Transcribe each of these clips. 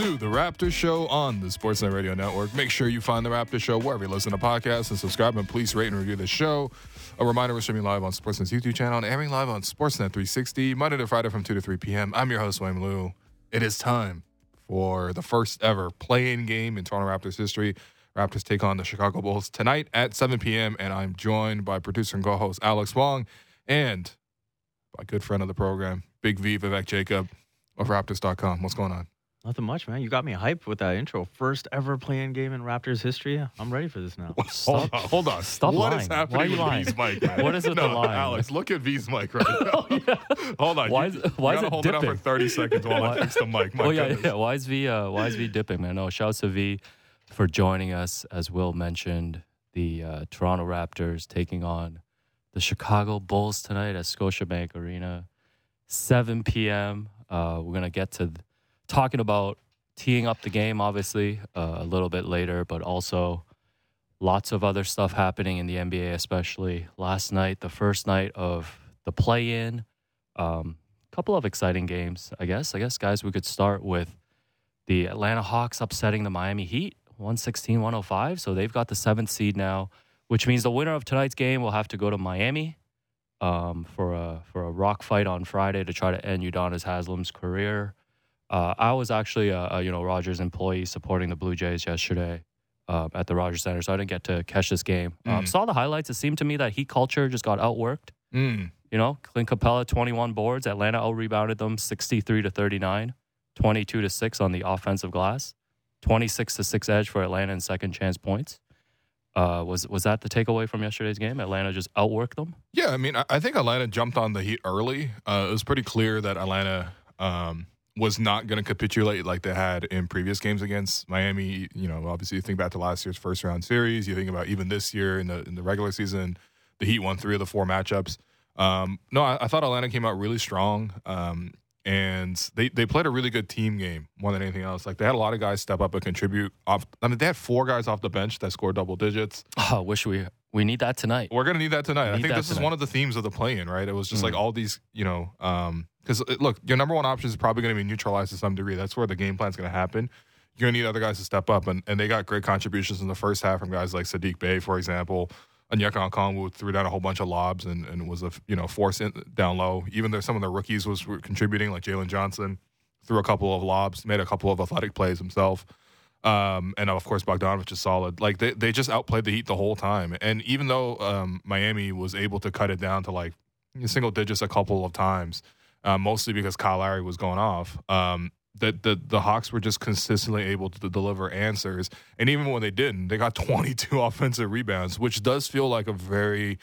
To the Raptor Show on the Sportsnet Radio Network. Make sure you find the Raptor Show wherever you listen to podcasts and subscribe and please rate and review the show. A reminder, we're streaming live on Sportsnet's YouTube channel and airing live on Sportsnet 360, Monday to Friday from 2 to 3 p.m. I'm your host, Wayne Lou. It is time for the first ever play-in game in Toronto Raptors history. Raptors take on the Chicago Bulls tonight at 7 p.m. And I'm joined by producer and co-host Alex Wong and my good friend of the program, Big V Vivek Jacob of Raptors.com. What's going on? Nothing much, man. You got me hyped with that intro. First ever play-in game in Raptors history. I'm ready for this now. hold on, hold on. Stop What lying. is Why are you with lying? V's mic? Man? What is with no, the lying? Alex, look at V's mic right now. hold on. Why you, is- why you is gotta it hold it up for 30 seconds while I fix the mic. My oh yeah, goodness. yeah. Why is V? Uh, why is V dipping, man? No, shouts to V for joining us. As Will mentioned, the uh, Toronto Raptors taking on the Chicago Bulls tonight at Scotiabank Arena, 7 p.m. Uh, we're gonna get to th- talking about teeing up the game, obviously, uh, a little bit later, but also lots of other stuff happening in the NBA, especially last night, the first night of the play-in. Um, couple of exciting games, I guess. I guess, guys, we could start with the Atlanta Hawks upsetting the Miami Heat 116 105. So they've got the seventh seed now, which means the winner of tonight's game will have to go to Miami um, for, a, for a rock fight on Friday to try to end Udonis Haslem's career. Uh, I was actually a, a you know Rogers employee supporting the Blue Jays yesterday uh, at the Rogers Center, so I didn't get to catch this game. Um, Mm. saw the highlights. It seemed to me that Heat culture just got outworked. Mm. You know, Clint Capela, 21 boards. Atlanta out rebounded them 63 to 39, 22 to 6 on the offensive glass, 26 to 6 edge for Atlanta in second chance points. Uh, was was that the takeaway from yesterday's game? Atlanta just outworked them. Yeah, I mean, I, I think Atlanta jumped on the Heat early. Uh, it was pretty clear that Atlanta um, was not going to capitulate like they had in previous games against Miami. You know, obviously, you think back to last year's first round series. You think about even this year in the in the regular season, the Heat won three of the four matchups. Um, no, I, I thought Atlanta came out really strong. Um, and they, they played a really good team game more than anything else. Like they had a lot of guys step up and contribute. Off, I mean, they had four guys off the bench that scored double digits. Oh, I wish we we need that tonight. We're gonna need that tonight. I think this is one of the themes of the play-in, right? It was just like Mm. all these, you know, because look, your number one option is probably going to be neutralized to some degree. That's where the game plan is going to happen. You're going to need other guys to step up, and, and they got great contributions in the first half from guys like Saddiq Bey, for example. And Onyeka Okongwu threw down a whole bunch of lobs and, and was a you know force in, down low. Even though some of the rookies was contributing, like Jalen Johnson, threw a couple of lobs, made a couple of athletic plays himself. Um, and of course, Bogdanovich is solid. Like they, they just outplayed the Heat the whole time. And even though um, Miami was able to cut it down to like single digits a couple of times, uh, mostly because Kyle Lowry was going off, um, the, the the Hawks were just consistently able to deliver answers. And even when they didn't, they got 22 offensive rebounds, which does feel like a very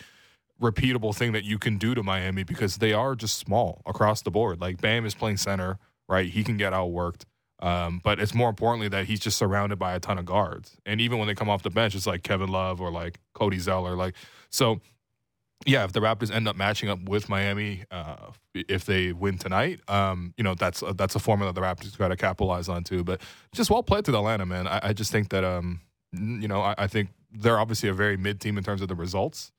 repeatable thing that you can do to Miami because they are just small across the board. Like Bam is playing center, right? He can get outworked. Um, but it's more importantly that he's just surrounded by a ton of guards. And even when they come off the bench, it's like Kevin Love or like Cody Zeller. Like so yeah, if the Raptors end up matching up with Miami, uh, if they win tonight, um, you know that's that's a formula that the Raptors got to capitalize on too. But just well played to the Atlanta, man. I, I just think that um, you know I, I think they're obviously a very mid team in terms of the results,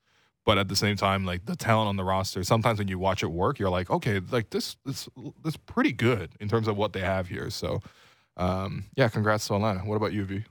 but at the same time, like the talent on the roster, sometimes when you watch it work, you're like, okay, like this this this pretty good in terms of what they have here. So, um, yeah, congrats to Atlanta. What about you, V?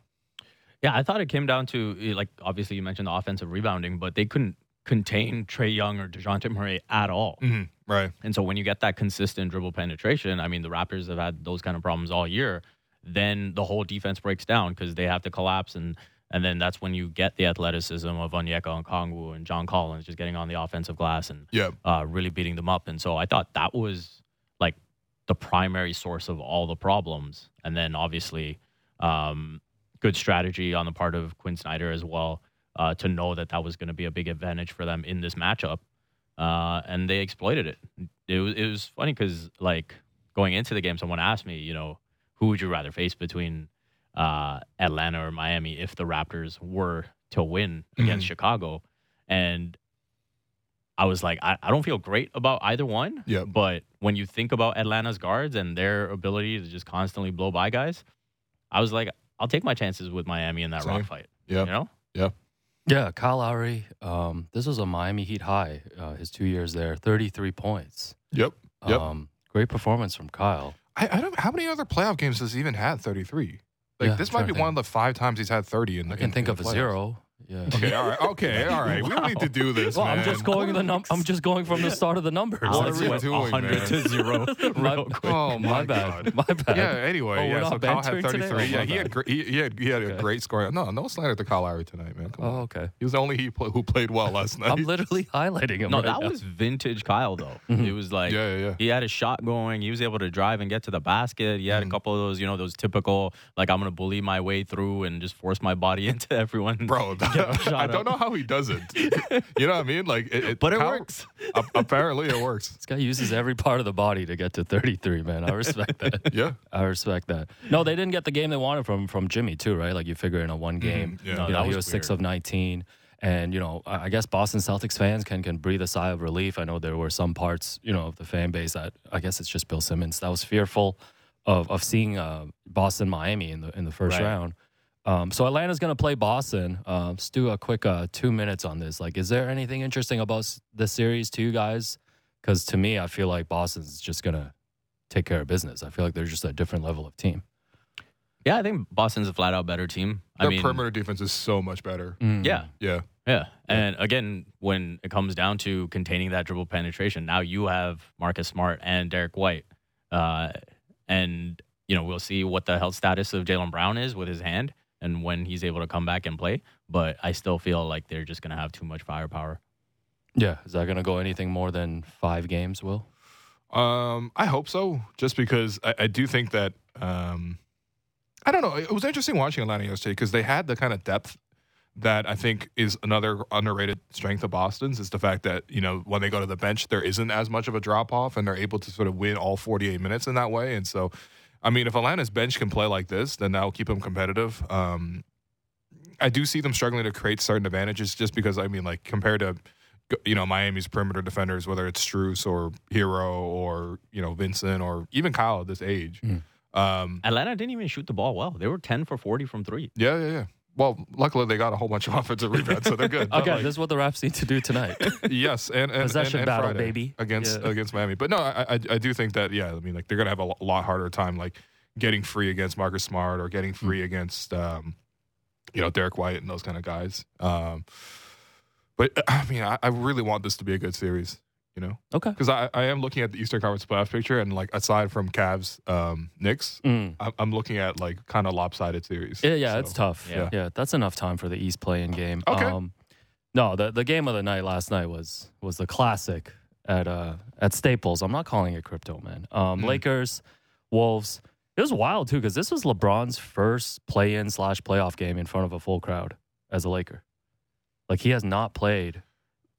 Yeah, I thought it came down to eh, like obviously you mentioned the offensive rebounding, but they couldn't contain Trae Young or Dejounte Murray at all. Mm-hmm. Right. And so when you get that consistent dribble penetration, I mean the Raptors have had those kind of problems all year. Then the whole defense breaks down because they have to collapse, and and then that's when you get the athleticism of Onyeka Okongwu and John Collins just getting on the offensive glass and Yeah. uh, really beating them up. And so I thought that was like the primary source of all the problems. And then obviously, um, good strategy on the part of Quin Snyder as well uh, to know that that was going to be a big advantage for them in this matchup. Uh, and they exploited it. It was, it was funny because, like, going into the game, someone asked me, you know, who would you rather face between uh, Atlanta or Miami if the Raptors were to win against Mhm. Chicago? And I was like, I, I don't feel great about either one. Yeah. But when you think about Atlanta's guards and their ability to just constantly blow by guys, I was like, I'll take my chances with Miami in that Same. rock fight. Yeah. You know? Yeah, Kyle Lowry. Um, this was a Miami Heat high. Uh, his two years there, thirty-three points. Yep. Yep. Um, great performance from Kyle. I, I don't. How many other playoff games has he even had 33? Like Yeah, this might be one of the five times he's had 30 in. I in- can think in of a zero. Yeah. Okay, all right, okay, all right. We don't need to do this, Well, man. I'm just going the num- I'm just going from the start of the numbers. What are we what- doing, 100 man? to zero. my, real quick. Oh my, my bad. god. My bad. Yeah. Anyway, Oh, we're yeah. not So Kyle had 33. Oh, yeah, he had, gr- he, he had he had a great score. No, no slander to Kyle Lowry tonight, man. Come Oh, on. okay. He was the only he pl- who played well last night. I'm literally highlighting him. No, right that now. was vintage Kyle though. Mhm. It was like yeah, yeah, yeah. he had a shot going. He was able to drive and get to the basket. He had Mhm. a couple of those, you know, those typical like I'm gonna bully my way through and just force my body into everyone. Bro, Get shot I don't up. know how he does it. You know what I mean? Like, it, it- But it Kyle- works. apparently, it works. This guy uses every part of the body to get to 33, man. I respect that. Yeah. I respect that. No, they didn't get the game they wanted from from Jimmy too, right? Like you figure in a one game, Mhm, yeah. No, you know, that he was was six of 19. And you know, I I guess Boston Celtics fans can can breathe a sigh of relief. I know there were some parts, you know, of the fan base that I guess it's just Bill Simmons that was fearful of of seeing uh, Boston Miami in the in the first Right. round. Um, so Atlanta's going to play Boston. Uh, let's do a quick uh, two minutes on this. Like, is there anything interesting about the series to you guys? Because to me, I feel like Boston's just going to take care of business. I feel like they're just a different level of team. Yeah, I think Boston's a flat out better team. Their I mean, perimeter defense is so much better. Mm. yeah, Yeah. yeah. And again, when it comes down to containing that dribble penetration, now you have Marcus Smart and Derrick White, uh, and you know we'll see what the health status of Jaylen Brown is with his hand and when he's able to come back and play. But I still feel like they're just going to have too much firepower. Yeah. Is that going to go anything more than five games, Will? Um, I hope so. Just because I, I do think that um, I don't know. It was interesting watching Atlanta yesterday because they had the kind of depth that I think is another underrated strength of Boston's is the fact that you know when they go to the bench there isn't as much of a drop off and they're able to sort of win all 48 minutes in that way. And so, I mean, if Atlanta's bench can play like this, then that'll keep them competitive. Um, I do see them struggling to create certain advantages just because I mean, like compared to you know Miami's perimeter defenders, whether it's Strus or Herro or you know Vincent or even Kyle at this age. Mm. Um, Atlanta didn't even shoot the ball well. They were 10 for 40 from three. yeah, yeah, yeah. Well, luckily they got a whole bunch of offensive rebounds, so they're good. Okay, like, this is what the refs need to do tonight. yes, and, and Possession and, and battle, baby. against Yeah. against Miami. But no, I, I I do think that yeah, I mean like they're gonna have a lot harder time like getting free against Marcus Smart or getting free against um, you know Derrick White and those kind of guys. Um, but I mean, I, I really want this to be a good series, you know, okay. because I, I am looking at the Eastern Conference playoff picture and like aside from Cavs, um, Knicks, Mm. I'm, I'm looking at like kind of lopsided series. Yeah, yeah, So, it's tough. Yeah. Yeah. that's enough time for the East play-in game. Okay. Um, no, the the game of the night last night was was the classic at uh at Staples. I'm not calling it crypto, man. Um, Mm. Lakers, Wolves. It was wild too because this was LeBron's first play-in slash playoff game in front of a full crowd as a Laker. Like he has not played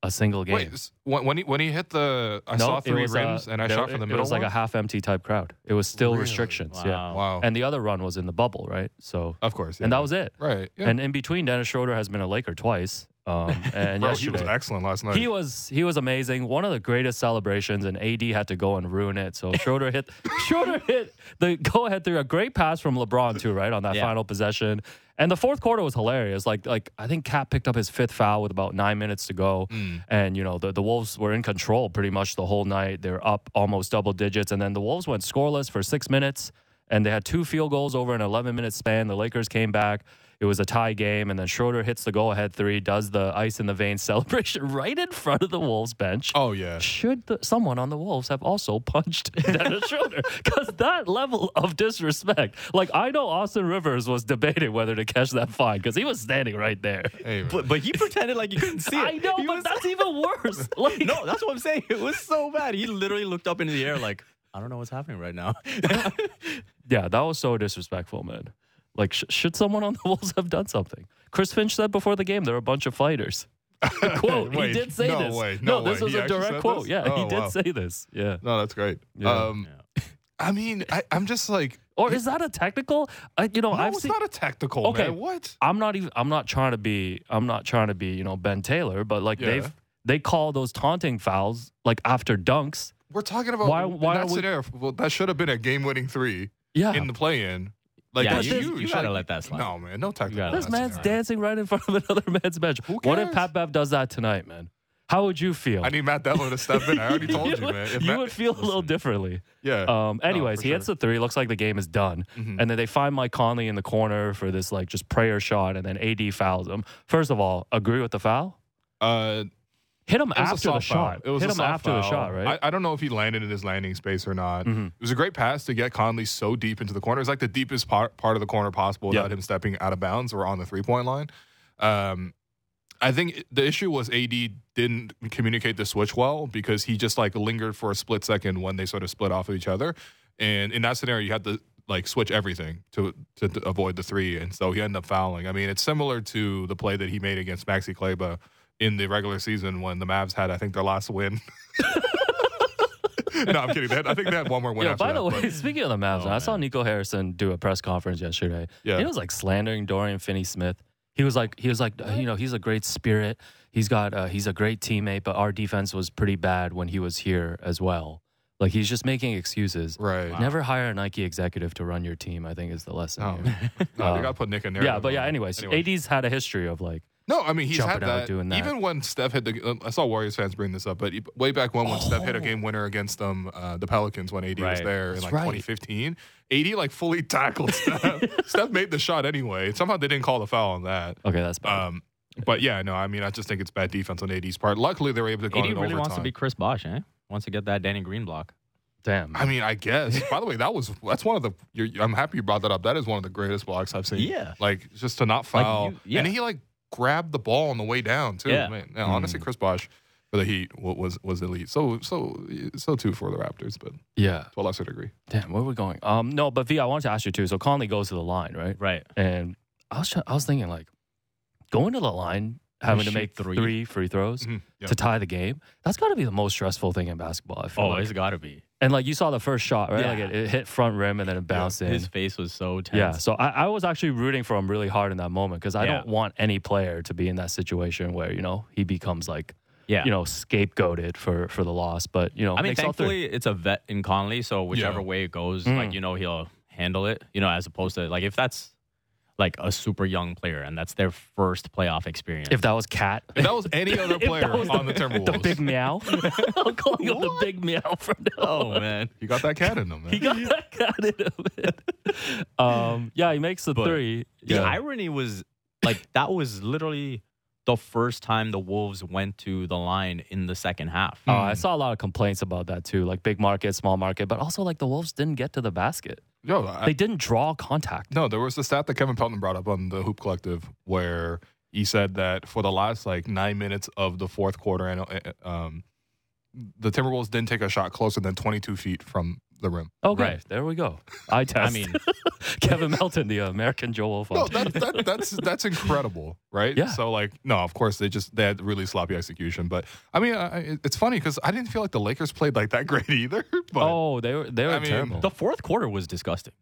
a single game. Wait, s- when, when he when he hit the, I No, saw it three was, uh, rims and I there- shot from the it middle. It was like a half empty type crowd. It was still Really? restrictions. Yeah, Wow. wow, and the other run was in the bubble, right? So, of course, and that was it. right. Yeah. And in between, Dennis Schroeder has been a Laker twice. Um, and Bro, he was excellent last night. he was he was amazing. One of the greatest celebrations, and AD had to go and ruin it. So Schroeder hit Schroeder hit the go ahead through a great pass from LeBron too, right on that Yeah. final possession. And the fourth quarter was hilarious. Like like I think Cat picked up his fifth foul with about nine minutes to go, Mm. and you know the the Wolves were in control pretty much the whole night. They're up almost double digits, and then the Wolves went scoreless for six minutes, and they had two field goals over an 11 minute span. The Lakers came back. It was a tie game, and then Schroeder hits the goal ahead three, does the ice in the vein celebration right in front of the Wolves bench. Oh yeah. Should the, someone on the Wolves have also punched Dennis Schroeder? Because that level of disrespect, like I know Austin Rivers was debating whether to catch that fine because he was standing right there. Hey. But, but he pretended like he couldn't see it. I know, He but was- that's even worse. Like, no, that's what I'm saying. It was so bad. He literally looked up into the air like, I don't know what's happening right now. yeah, that was so disrespectful, man. Like, sh- should someone on the Wolves have done something? Chris Finch said before the game they're a bunch of fighters. quote. Wait, he did say no this. way, no, no this was He a direct quote. this? Yeah, Oh, he did wow. say this. Yeah. no, that's great. Yeah. Um, I mean, I, I'm just like, Or is that a technical? I, you know, no, I've it's seen. not a technical. Okay. man. what? I'm not even. I'm not trying to be. I'm not trying to be. You know, Ben Taylor. But like Yeah. they've they call those taunting fouls like after dunks. We're talking about Why- why that we- scenario. Well, that should have been a game-winning three Yeah. in the play-in. Like Yeah, that's you- huge. you gotta Like, let that slide. No, man, no tactical. gotta this man's scenario. dancing right in front of another man's bench. Who What if? Pat Bev does that tonight, man? How would you feel? I need Matt Devlin to step in. I already told you, would, man. If you Matt- would feel a little differently. yeah. Um, anyways, for he hits the three. Looks like the game is done. Mhm. And then they find Mike Conley in the corner for this like just prayer shot, and then AD fouls him. First of all, agree with the foul. Uh, Hit him it was a after the soft foul. shot. It was Hit a him soft after the shot, right? I, I don't know if he landed in his landing space or not. Mhm. It was a great pass to get Conley so deep into the corner. It was like the deepest part, part of the corner possible Yeah. without him stepping out of bounds or on the three point line. Um, I think the issue was AD didn't communicate the switch well because he just like lingered for a split second when they sort of split off of each other. And in that scenario, you had to like switch everything to, to to avoid the three, and so he ended up fouling. I mean, it's similar to the play that he made against Maxi Kleber in the regular season when the Mavs had, I think, their last win. no, I'm kidding. Had, I think they had one more win. Yeah, by that, the way, but- speaking of the Mavs, Oh, I saw. Nico Harrison do a press conference yesterday. Yeah. He was like slandering Dorian Finney Smith. He was like, he was like, you know, he's a great spirit. He's got, uh, he's a great teammate, but our defense was pretty bad when he was here as well. Like he's just making excuses. right. Never hire a Nike executive to run your team. I think is the lesson. Here. no, they got to put Nick in there. Yeah, but yeah. Anyways, Anyway. AD's had a history of like, No, I mean he's had that, doing that. Even when Steph hit the, I saw Warriors fans bring this up, but way back when, when Steph hit a Oh. game winner against them, uh, the Pelicans when AD was Right. there in like right. 2015, AD like fully tackled Steph. Steph made the shot anyway. Somehow they didn't call the foul on that. okay, that's bad. Um, but yeah, no, I mean I just think it's bad defense on AD's part. Luckily they were able to go AD in really overtime. wants to be Chris Bosh, eh? Wants to get that Danny Green block. Damn. I mean, I guess. By the way, that was that's one of the. You're, I'm happy you brought that up. That is one of the greatest blocks I've seen. Yeah. like just to not Like, foul, you- yeah. and he like grabbed the ball on the way down too. Yeah. Man, yeah, honestly, Chris Bosh for the Heat was was elite. So so so too for the Raptors, but yeah. to a lesser degree. Damn. Where are we going? Um, no, but V, I wanted to ask you too. So Conley goes to the line, right? Right. And I was try- I was thinking like going to the line, having to shoot make three. three, free throws Mhm. Yeah. to tie the game. That's got to be the most stressful thing in basketball. I feel Oh, like. it's got to be. And like you saw the first shot, right? Like Yeah. it, it hit front rim and then it bounced in. His face was so tense. Yeah, so I, I was actually rooting for him really hard in that moment because I Yeah. don't want any player to be in that situation where you know he becomes like Yeah. you know scapegoated for for the loss. But you know, I mean, makes all three. thankfully, it's a vet in Conley, so whichever Yeah. way it goes, Mm. like you know, he'll handle it. You know, as opposed to like if that's like a super young player and that's their first playoff experience. if that was Cat, If that was any other player was on the, Timberwolves, the big meow, I'm calling him the big meow from now. oh man, you got that cat in them, man. He got that cat in him. um, yeah, he makes the But three. the Yeah. irony was like that was literally the first time the Wolves went to the line in the second half. Uh, I saw a lot of complaints about that too, like big market, small market, but also like the Wolves didn't get to the basket. Yo, I, They didn't draw contact. No, there was the stat that Kevin Pelton brought up on the Hoop Collective where he said that for the last like nine minutes of the fourth quarter, and uh, um, the Timberwolves didn't take a shot closer than 22 feet from the rim. Okay, Right. there we go. I test. I mean, Kevin Melton, the American Joel. No, Embiid. that, that, that's that's incredible, right? Yeah. So like, no, of course they just they had really sloppy execution, but I mean, I, I- it's funny because I didn't feel like the Lakers played like that great either. But oh, they were they were I mean, terrible. the fourth quarter was disgusting.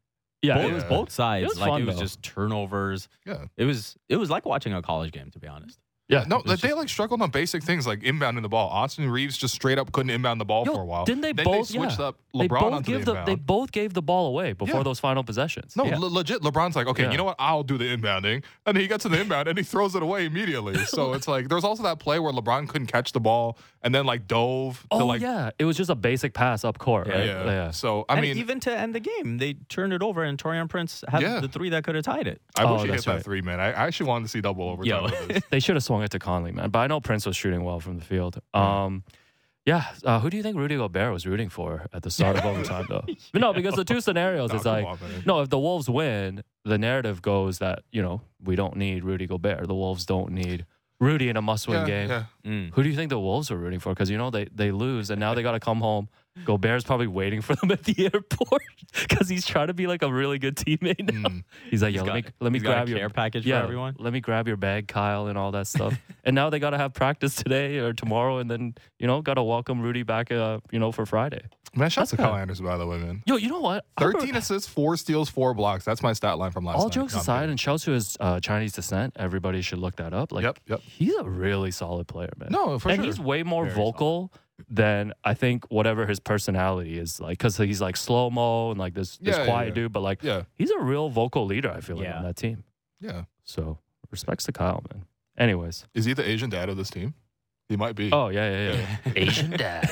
yeah, both, it it was was both sides. It was like fun, it was though. just turnovers. yeah, It was it was like watching a college game, to be honest. Yeah. no, they just- like struggled on basic things like inbounding the ball. Austin Reaves just straight up couldn't inbound the ball Yo, for a while. didn't they then both- They switched yeah. up they LeBron both onto give the the, they both gave the ball away before Yeah. those final possessions. No, Yeah. le- legit. LeBron's like, okay, you know what? I'll do the inbounding, and he gets to the inbound and he throws it away immediately. So it's like there's also that play where LeBron couldn't catch the ball and then like dove to oh like yeah, it was just a basic pass up court, Yeah. right? yeah. So I and mean, even to end the game, they turned it over, and Taurean Prince had Yeah. the three that could have tied it. I Oh, wish he hit that's that right. three, man. I, I actually wanted to see double overtime. Yo. with this. They should have swung it to Conley, man. But I know Prince was shooting well from the field. Um, yeah. Uh, who do you think Rudy Gobert was rooting for at the start of overtime, though? But no, because the two scenarios, No, it's come like, on, man. no, if the Wolves win, the narrative goes that you know we don't need Rudy Gobert. The Wolves don't need Rudy in a must-win yeah, game. yeah. Mm. Who do you think the Wolves are rooting for? Because you know they they lose and now they got to come home. Gobert's probably waiting for them at the airport because he's trying to be like a really good teammate now. Mm. He's like, He's yo, let me let me he's grab your care package yeah, for everyone. let me grab your bag, Kyle, and all that stuff. and now they got to have practice today or tomorrow, and then you know got to welcome Rudy back, uh, you know, for Friday. Man, shout out to That's Kyle good. Anderson, by the way, man. Yo, you know what? I remember- 13 assists, four steals, four blocks. That's my stat line from last all night. jokes aside, kidding. and shouts to his uh, Chinese descent. Everybody should look that up. Like, yep, yep. he's a really solid player, man. No, for sure. and sure. he's way more Very vocal than I think whatever his personality is like, because he's like slow mo and like this this Yeah, yeah, quiet yeah. dude, but like yeah, he's a real vocal leader. I feel like Yeah. on that team. yeah. So respects to Kyle, man. Anyways, Is he the Asian dad of this team? He might be. Oh yeah, yeah, yeah. Asian dad.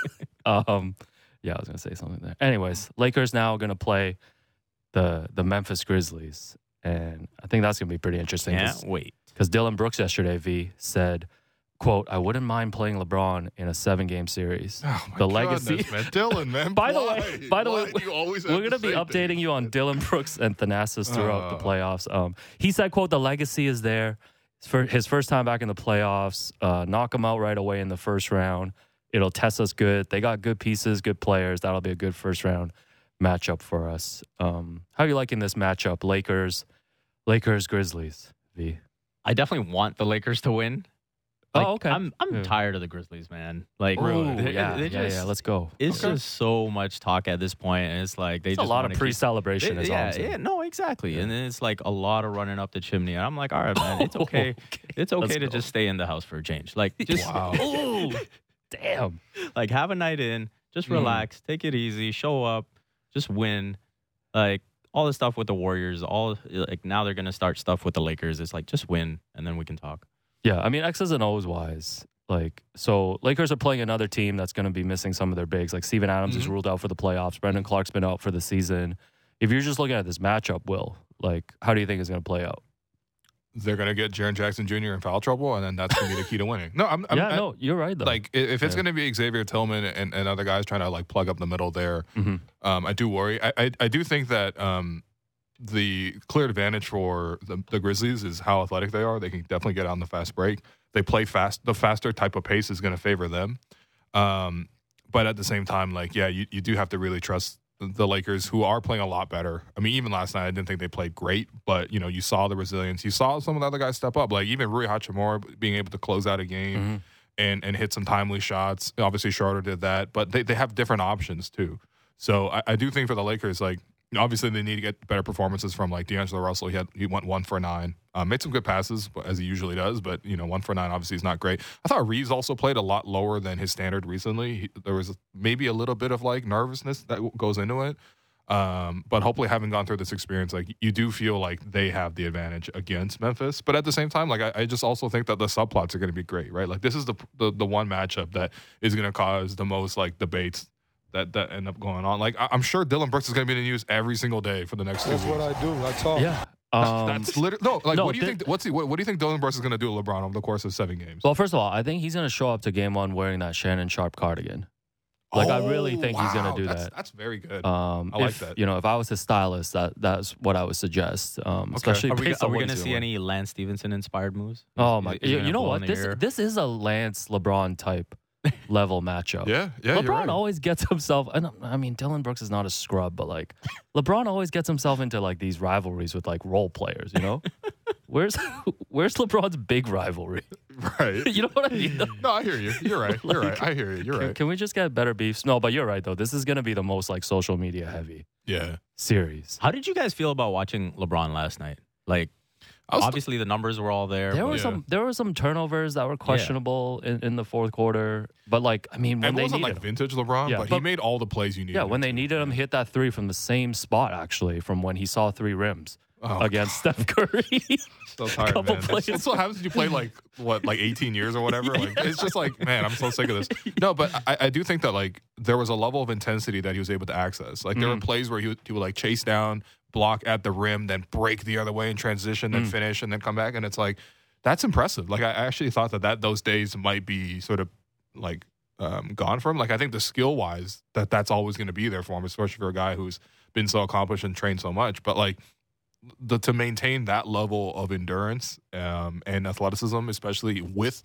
um, yeah, I was gonna say something there. Anyways, Lakers now gonna play the the Memphis Grizzlies, and I think that's gonna be pretty interesting. Can't wait. Because Dillon Brooks yesterday, V said, "quote I wouldn't mind playing LeBron in a seven game series." Oh my the goodness, legacy- man. Dillon, man. By the why? way- by the way, Why do you always have We're gonna be updating things? you on Dillon Brooks and Thanasis throughout the Uh. playoffs. Um, he said, "quote The legacy is there. For his first time back in the playoffs. Uh, knock him out right away in the first round. It'll test us good. They got good pieces, good players. That'll be a good first round matchup for us. Um, how are you liking this matchup? Lakers, Lakers, Grizzlies. V. I definitely want the Lakers to win. Oh, okay. I'm I'm Yeah. tired of the Grizzlies, man. Like, Ooh, they- yeah, they yeah, yeah. Let's go. It's Okay. just so much talk at this point, and it's like they It's a lot of pre-celebration. They- is all I'm yeah, yeah, no, exactly. And then it's like a lot of running up the chimney. And I'm like, all right, man, it's okay. It's Let's okay to go. just stay in the house for a change. Like, just Wow. Ooh, damn. like have a night in, just Mhm. relax, take it easy, show up, just win. Like all the stuff with the Warriors, all like now they're gonna start stuff with the Lakers. It's like just win, and then we can talk. Yeah, I mean X isn't always wise, like so Lakers are playing another team that's going to be missing some of their bigs. Like Steven Adams is Mhm. ruled out for the playoffs. Brandon Clarke's been out for the season. If you're just looking at this matchup, Will, like how do you think it's going to play out? They're gonna get Jaren Jackson Jr. in foul trouble, and then that's gonna be the key to winning. No, I'm, I'm yeah, I- no, you're right though. like if it's Yeah. gonna be Xavier Tillman and, and other guys trying to like plug up the middle there, Mhm. um, I do worry. I, I I do think that um, the clear advantage for the, the Grizzlies is how athletic they are. They can definitely get on the fast break. They play fast. The faster type of pace is going to favor them. Um, but at the same time, like yeah, you, you do have to really trust the Lakers, who are playing a lot better. I mean, even last night, I didn't think they played great, but you know, you saw the resilience. You saw some of the other guys step up, like even Rui Hachimura being able to close out a game Mhm. and and hit some timely shots. Obviously, Schroeder did that, but they, they have different options too. So I, I do think for the Lakers, like obviously they need to get better performances from like D'Angelo Russell. He had he went one for nine, um, made some good passes as he usually does, but you know one for nine obviously is not great. I thought Reaves also played a lot lower than his standard recently. He, there was maybe a little bit of like nervousness that goes into it. Um, but hopefully, having gone through this experience, like you do feel like they have the advantage against Memphis. But at the same time, like I, I just also think that the subplots are going to be great, right? Like this is the, the the one matchup that is going to cause the most like debates that that end up going on. Like I, I'm sure Dillon Brooks is going to be in the news every single day for the next two That's weeks. what I do. I talk. Yeah. Um, That's literally no. Like, no, what do you thi- think? What's he, what, what do you think Dillon Brooks is going to do to LeBron over the course of seven games? well, first of all, I think he's going to show up to game one wearing that Shannon Sharpe cardigan. Like, I really think he's gonna do that's, that. That's very good. Um, I like if, that. You know, if I was his stylist, that that's what I would suggest. Um, Okay. especially Are we, are we gonna see doing. any Lance Stephenson inspired moves? Oh my! is he You, you know what? This air? this is a Lance LeBron type level matchup. yeah, yeah. you're LeBron right. always gets himself. And um, I mean, Dillon Brooks is not a scrub, but like LeBron always gets himself into like these rivalries with like role players. You know, where's where's LeBron's big rivalry? right. you know what I mean? though? No, I hear you. You're right. You're Like, right. I hear you. You're Can, right. can we just get better beefs? No, but you're right though. This is gonna be the most like social media heavy Yeah. series. How did you guys feel about watching LeBron last night? Like, I was obviously the numbers were all there. There but- were Yeah. some there were some turnovers that were questionable in, in the fourth quarter, but like I mean when and they wasn't like him, vintage LeBron, Yeah, but, he made all the plays you needed. yeah, when they to. needed him, hit that three from the same spot actually from when he saw three rims Oh, against Steph Curry. so tired, couple man. plays. It still happens. If you play like what, like 18 years or whatever. Like it's just like, man, I'm so sick of this. No, but I, I do think that like there was a level of intensity that he was able to access. Like there were Mhm. plays where he would, he would like chase down, block at the rim, then break the other way and transition, then Mm. finish, and then come back. And it's like that's impressive. Like I actually thought that that those days might be sort of like um, gone from. Like I think the skill wise that that's always going to be there for him, especially for a guy who's been so accomplished and trained so much. But like the to maintain that level of endurance um, and athleticism, especially with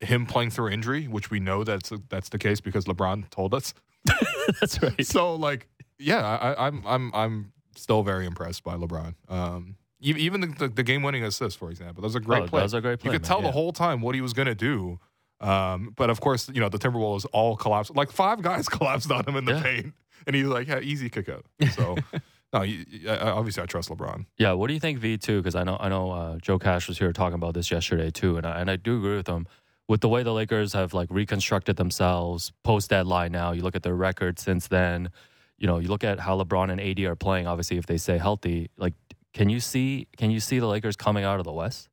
him playing through injury, which we know that's that's the case because LeBron told us. That's right. So like, yeah, I, I'm I'm I'm still very impressed by LeBron. Um, even the, the, the game winning assist, for example, that was a great Oh, play. That was a great play. you could man, tell yeah. the whole time what he was going to do. Um, but of course, you know the Timberwolves all collapsed. Like five guys collapsed on him in the Yeah. paint, and he's like, yeah, "Easy kick out." So, no, you, I, I- obviously I trust LeBron. Yeah, what do you think, V two? Because I know I know uh, Joe Cash was here talking about this yesterday too, and I, and I do agree with him. With the way the Lakers have like reconstructed themselves post deadline now, you look at their record since then. You know, you look at how LeBron and AD are playing. Obviously, if they stay healthy, like can you see can you see the Lakers coming out of the West?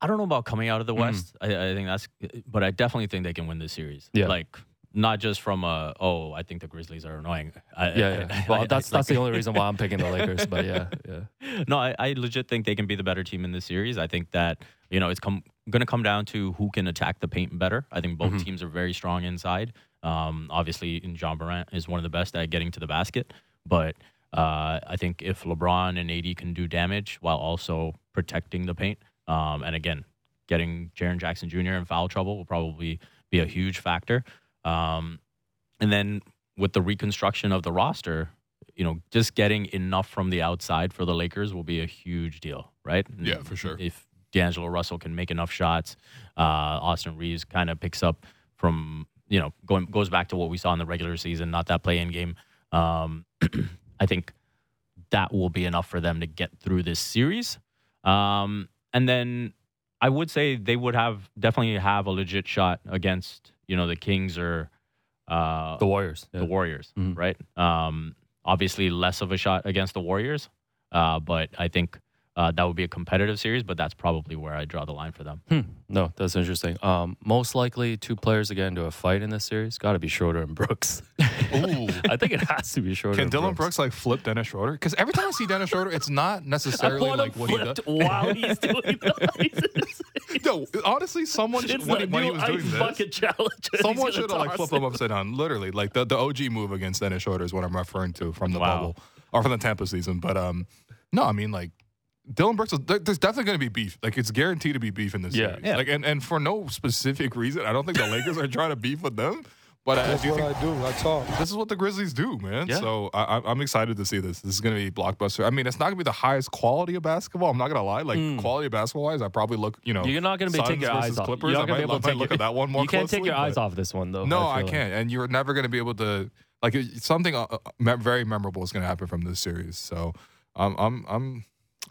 I don't know about coming out of the Mm. West. I, I think that's, but I definitely think they can win this series. Yeah. Like not just from a oh, I think the Grizzlies are annoying. I, Yeah, yeah. I- Well, that's that's the only reason why I'm picking the Lakers. But yeah, yeah. no, I, I legit think they can be the better team in this series. I think that you know it's come going to come down to who can attack the paint better. I think both Mhm. teams are very strong inside. Um, obviously, Ja Morant is one of the best at getting to the basket, but uh, I think if LeBron and AD can do damage while also protecting the paint, um, and again, getting Jaren Jackson Jr. in foul trouble will probably be a huge factor. Um, and then with the reconstruction of the roster, you know, just getting enough from the outside for the Lakers will be a huge deal, right? Yeah, for sure. If D'Angelo Russell can make enough shots, uh, Austin Reaves kind of picks up from, you know, going goes back to what we saw in the regular season, not that play in game. Um, I think that will be enough for them to get through this series. Um, and then I would say they would have definitely have a legit shot against, you know, the Kings or uh, The Warriors. Yeah. the Warriors, Mhm. right? Um, obviously, less of a shot against the Warriors, uh, but I think uh, that would be a competitive series. But that's probably where I draw the line for them. Hmm. No, that's interesting. Um, most likely two players again to get into a fight in this series. Got to be Schroeder and Brooks. Ooh. I think it has to be Schroeder. Can and Dillon Brooks like flip Dennis Schroeder? Because every time I see Dennis Schroeder, it's not necessarily like what he does. while he's doing the No, honestly, someone should, when, when he was doing this, someone should have like flipped him upside down. Literally, like the, the OG move against Dennis Schroeder is what I'm referring to from the Wow. bubble or from the Tampa season. But um, no, I mean like Dillon Brooks. There's definitely going to be beef. Like it's guaranteed to be beef in this Yeah. series. Yeah. Like and, and for no specific reason. I don't think the Lakers are trying to beef with them. But I That's do what think I do. I talk. this is what the Grizzlies do, man. Yeah. So I, I- I'm excited to see this. This is going to be blockbuster. I mean, it's not going to be the highest quality of basketball. I'm not going to lie. Like Mm. quality of basketball wise, I probably look. You know, You're not going to be Suns taking your eyes off. Clippers. You're not going to be able to take look your- at that one more You can't take your eyes off this one though. No, I I, can't. And you're never going to be able to like something uh, uh, me- very memorable is going to happen from this series. So um, I'm I'm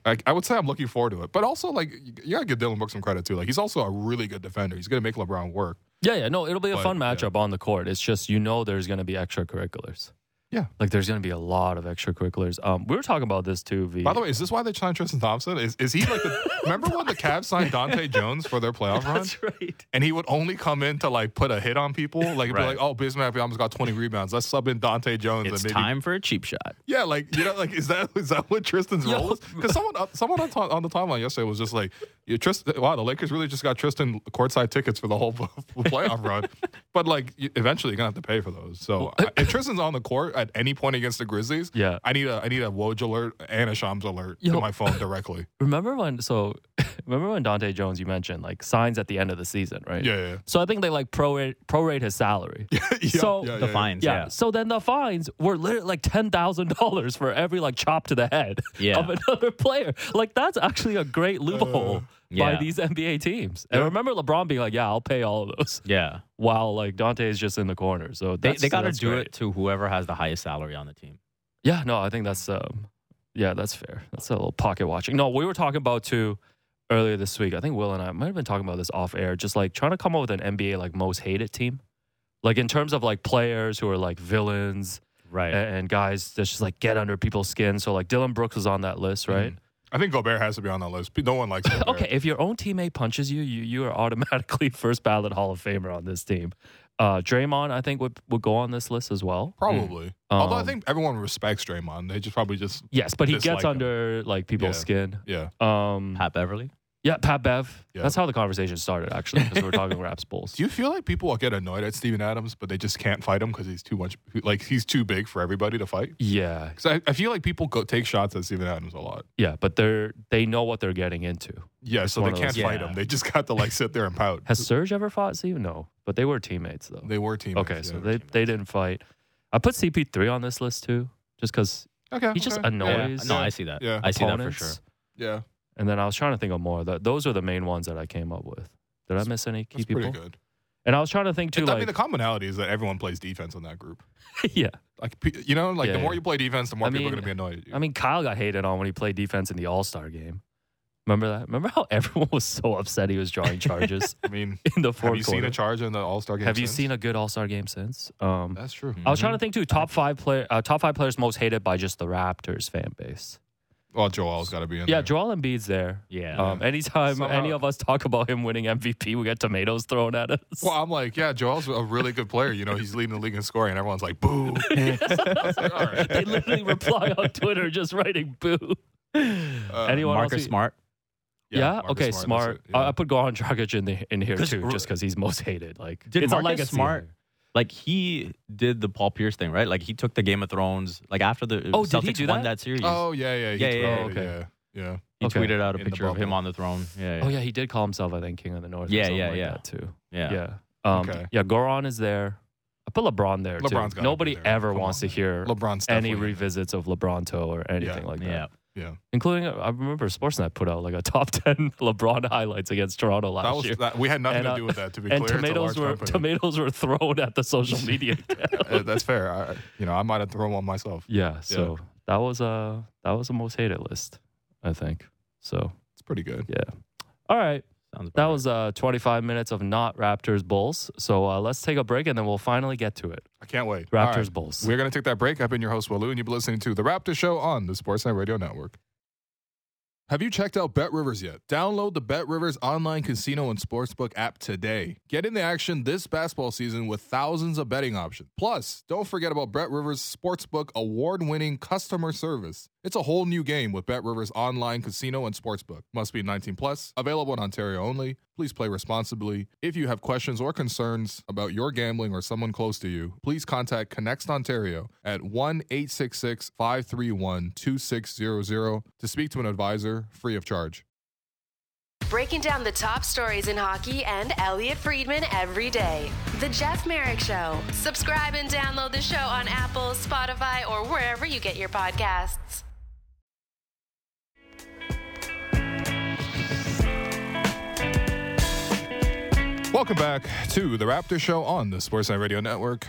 I, I would say I'm looking forward to it. But also like you gotta give Dillon Brooks some credit too. Like he's also a really good defender. He's going to make LeBron work. Yeah, yeah. No, it'll be a But, fun yeah. matchup on the court. It's just you know there's going to be extracurriculars. Yeah. Like there's going to be a lot of extracurriculars. Um, we were talking about this too. V. By the way, is this why they signed Tristan Thompson? Is is he like the remember when the Cavs signed Dahntay Jones for their playoff run? that's right. And he would only come in to like put a hit on people. Like he'd be Right. like, "Oh, Bismack almost got 20 rebounds. Let's sub in Dahntay Jones." It's and maybe time for a cheap shot. Yeah, like you know, like is that is that what Tristan's Yo. role is? Because someone uh, someone on, on the timeline yesterday was just like, yeah, Tristan, wow, the Lakers really just got Tristan courtside tickets for the whole playoff run, but like eventually you're gonna have to pay for those. So if Tristan's on the court at any point against the Grizzlies, Yeah. I need a I need a Woj alert and a Shams alert Yo. to my phone directly. Remember when? So, remember when Dahntay Jones you mentioned like signs at the end of the season, right? Yeah, yeah, So I think they like prorate prorate his salary. yeah. So, yeah, The yeah, fines, Yeah. yeah. So then the fines were literally like ten thousand dollars for every like chop to the head Yeah. of another player. Like that's actually a great loophole by yeah. these NBA teams. And Yeah. remember LeBron being like, "Yeah, I'll pay all of those," Yeah, while like Dahntay is just in the corner. So they that's, they got to that's do great. it to whoever has the highest salary on the team. Yeah. No, I think that's um, yeah, that's fair. That's a little pocket watching. No, we were talking about too earlier this week. I think Will and I might have been talking about this off air. Just like trying to come up with an NBA like most hated team, like in terms of like players who are like villains. Right. and, and guys that just like get under people's skin. So like Dillon Brooks was on that list, right? I think Gobert has to be on that list. No one likes Gobert. Okay, if your own teammate punches you, you you are automatically first ballot Hall of Famer on this team. Uh, Draymond, I think would would go on this list as well. probably. Although I Um, think everyone respects Draymond, they just probably just Yes, but he Dislike gets him. under like people's Yeah. skin. yeah. Um, Pat Beverley. Yeah, Pat Bev. Yeah. That's how the conversation started actually because we were talking Raps Bulls. Do you feel like people will get annoyed at Steven Adams, but they just can't fight him because he's too much, like he's too big for everybody to fight? Yeah, Because I, I feel like people go take shots at Steven Adams a lot. yeah, but they're they know what they're getting into. Yeah, so they can't those- fight Yeah. him. They just got to like sit there and pout. Has Serge ever fought Steven? No, but they were teammates though. They were teammates. Okay, so yeah. they they didn't fight. I put CP3 on this list too, just because okay, he just annoys. Yeah. No, I see that. Yeah. I see that for sure. Yeah, And then I was trying to think of more. That those are the main ones that I came up with. Did I miss any key that's people? pretty good. And I was trying to think too, I mean, the commonality is that everyone plays defense in that group. yeah. Like you know, like Yeah, the more yeah. you play defense, the more I people mean- are going to be annoyed at you. I mean, Kyle got hated on when he played defense in the All Star game. Remember that? Remember how everyone was so upset he was drawing charges I mean, in the fourth have you seen a charge in the All Star game? Have you seen a good All Star game since? Um, That's true. I was trying to Mhm. think too. Top five player, uh, top five players most hated by just the Raptors fan base. Well, Joel's got to be in Yeah, there. Joel Embiid's there. Yeah. Um, anytime Somehow- any of us talk about him winning MVP, we get tomatoes thrown at us. Well, I'm like, yeah, Joel's a really good player. You know, he's leading the league in scoring, and everyone's like, boo. Like, all right. they literally reply on Twitter just writing boo. Uh, Anyone Marcus else? Smart. Yeah. Marcus okay. that's Smart. it, yeah. I I put Goran Dragic in the in here 'Cause too, r- just because he's most hated. Like, Did it's a Marcus legacy. Smart- Like he did the Paul Pierce thing, right? Like he took the Game of Thrones. Like after the Oh, did he do won that? that series, oh, yeah, yeah. he Yeah, yeah, tweeted yeah. it, Okay. yeah. Yeah. he Okay. tweeted out a In the picture of him on the throne. Yeah, yeah, Oh yeah, he did call himself, I think, King of the North. or Yeah, something yeah, like yeah. That too. yeah. Yeah. Um, Okay. Yeah. Goran is there. I put LeBron there LeBron's too. gotta Nobody there. ever Come wants on, to hear LeBron's any definitely in there. revisits of LeBronto or anything Yeah. like that. yeah. Yeah. Including, I remember Sportsnet put out like a top ten LeBron highlights against Toronto last That was year. that, we had nothing And, uh, to do with that. To be and clear, tomatoes were company. tomatoes were thrown at the social media. Uh, That's fair. I, you know, I might have thrown one myself. yeah, so that was a that was a most hated list, I think. So It's pretty good. yeah. All right, Sounds that was uh 25 minutes of not Raptors Bulls. So uh, let's take a break and then we'll finally get to it. I can't wait. Raptors right. Bulls. We're going to take that break. I've been your host, Will Lou, and you've been listening to The Raptor Show on the Sportsnet Radio Network. Have you checked out Bet Rivers yet? Download the Bet Rivers online casino and sportsbook app today. Get in the action this basketball season with thousands of betting options. Plus, don't forget about Bet Rivers Sportsbook award winning customer service. It's a whole new game with Bet Rivers online casino and sportsbook. Must be 19 plus. Available in Ontario only. Please play responsibly. If you have questions or concerns about your gambling or someone close to you, please contact ConnexOntario at 1 866 531 2600 to speak to an advisor free of charge. Breaking down the top stories in hockey and Elliotte Friedman every day. The Jeff Marek Show. Subscribe and download the show on Apple, Spotify, or wherever you get your podcasts. Welcome back to the Raptor Show on the Sportsnet Radio Network.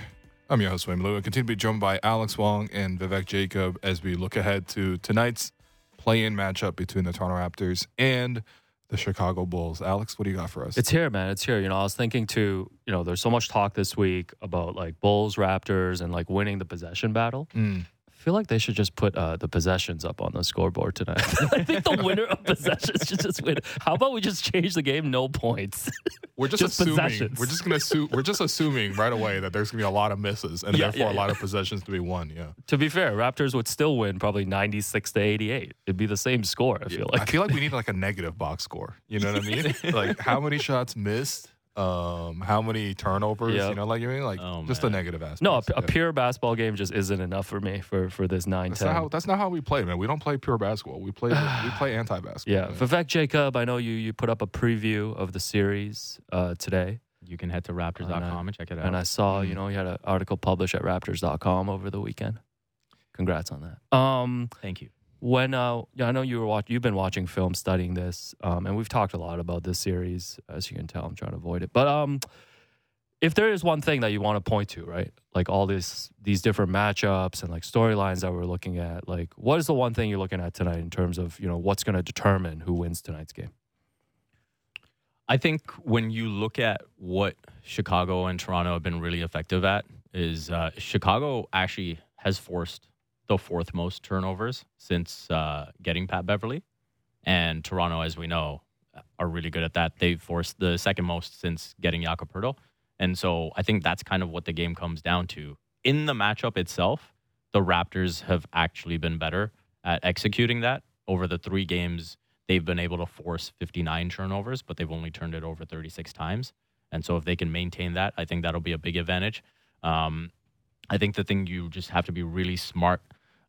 I'm your host, Wayne Lou, and continue to be joined by Alex Wong and Vivek Jacob as we look ahead to tonight's play-in matchup between the Toronto Raptors and the Chicago Bulls. Alex, what do you got for us? It's here, man. It's here. You know, I was thinking too. You know, there's so much talk this week about like Bulls, Raptors, and like winning the possession battle. Mm. I feel like they should just put uh, the possessions up on the scoreboard tonight. I think the winner of possessions should just win. How about we just change the game? No points. We're just, Just assuming. possessions. We're just gonna assume. We're just assuming right away that there's gonna be a lot of misses and Yeah, therefore yeah, a lot of possessions to be won. Yeah. to be fair, Raptors would still win probably 96 to 88. It'd be the same score. I feel like. I feel like we need like a negative box score. You know what I mean? like how many shots missed, um, how many turnovers. Yep. You know, like you mean like Oh, just the man. negative aspect. no, a, a pure basketball game just isn't enough for me for for this 9 That's 10. not how. That's not how we play, man. We don't play pure basketball. We play. we play anti-basketball. yeah, man. Vivek Jacob, I know you you put up a preview of the series uh, today. You can head to raptors.com and check it out. And I saw, you know, you had an article published at raptors.com over the weekend. Congrats on that. Um, Thank you. When uh, I know you were watch- you've been watching film, studying this, um, and we've talked a lot about this series. As you can tell, I'm trying to avoid it. But um, if there is one thing that you want to point to, right, like all these these different matchups and like storylines that we're looking at, like what is the one thing you're looking at tonight in terms of you know what's going to determine who wins tonight's game? I think when you look at what Chicago and Toronto have been really effective at is uh, Chicago actually has forced the fourth most turnovers since uh, getting Pat Beverley, and Toronto, as we know, are really good at that. They've forced the second most since getting Jakob Poeltl. and so I think that's kind of what the game comes down to. In the matchup itself, the Raptors have actually been better at executing that over the three games they've been able to force 59 turnovers, but they've only turned it over 36 times. And so if they can maintain that, I think that'll be a big advantage. Um, I think the thing you just have to be really smart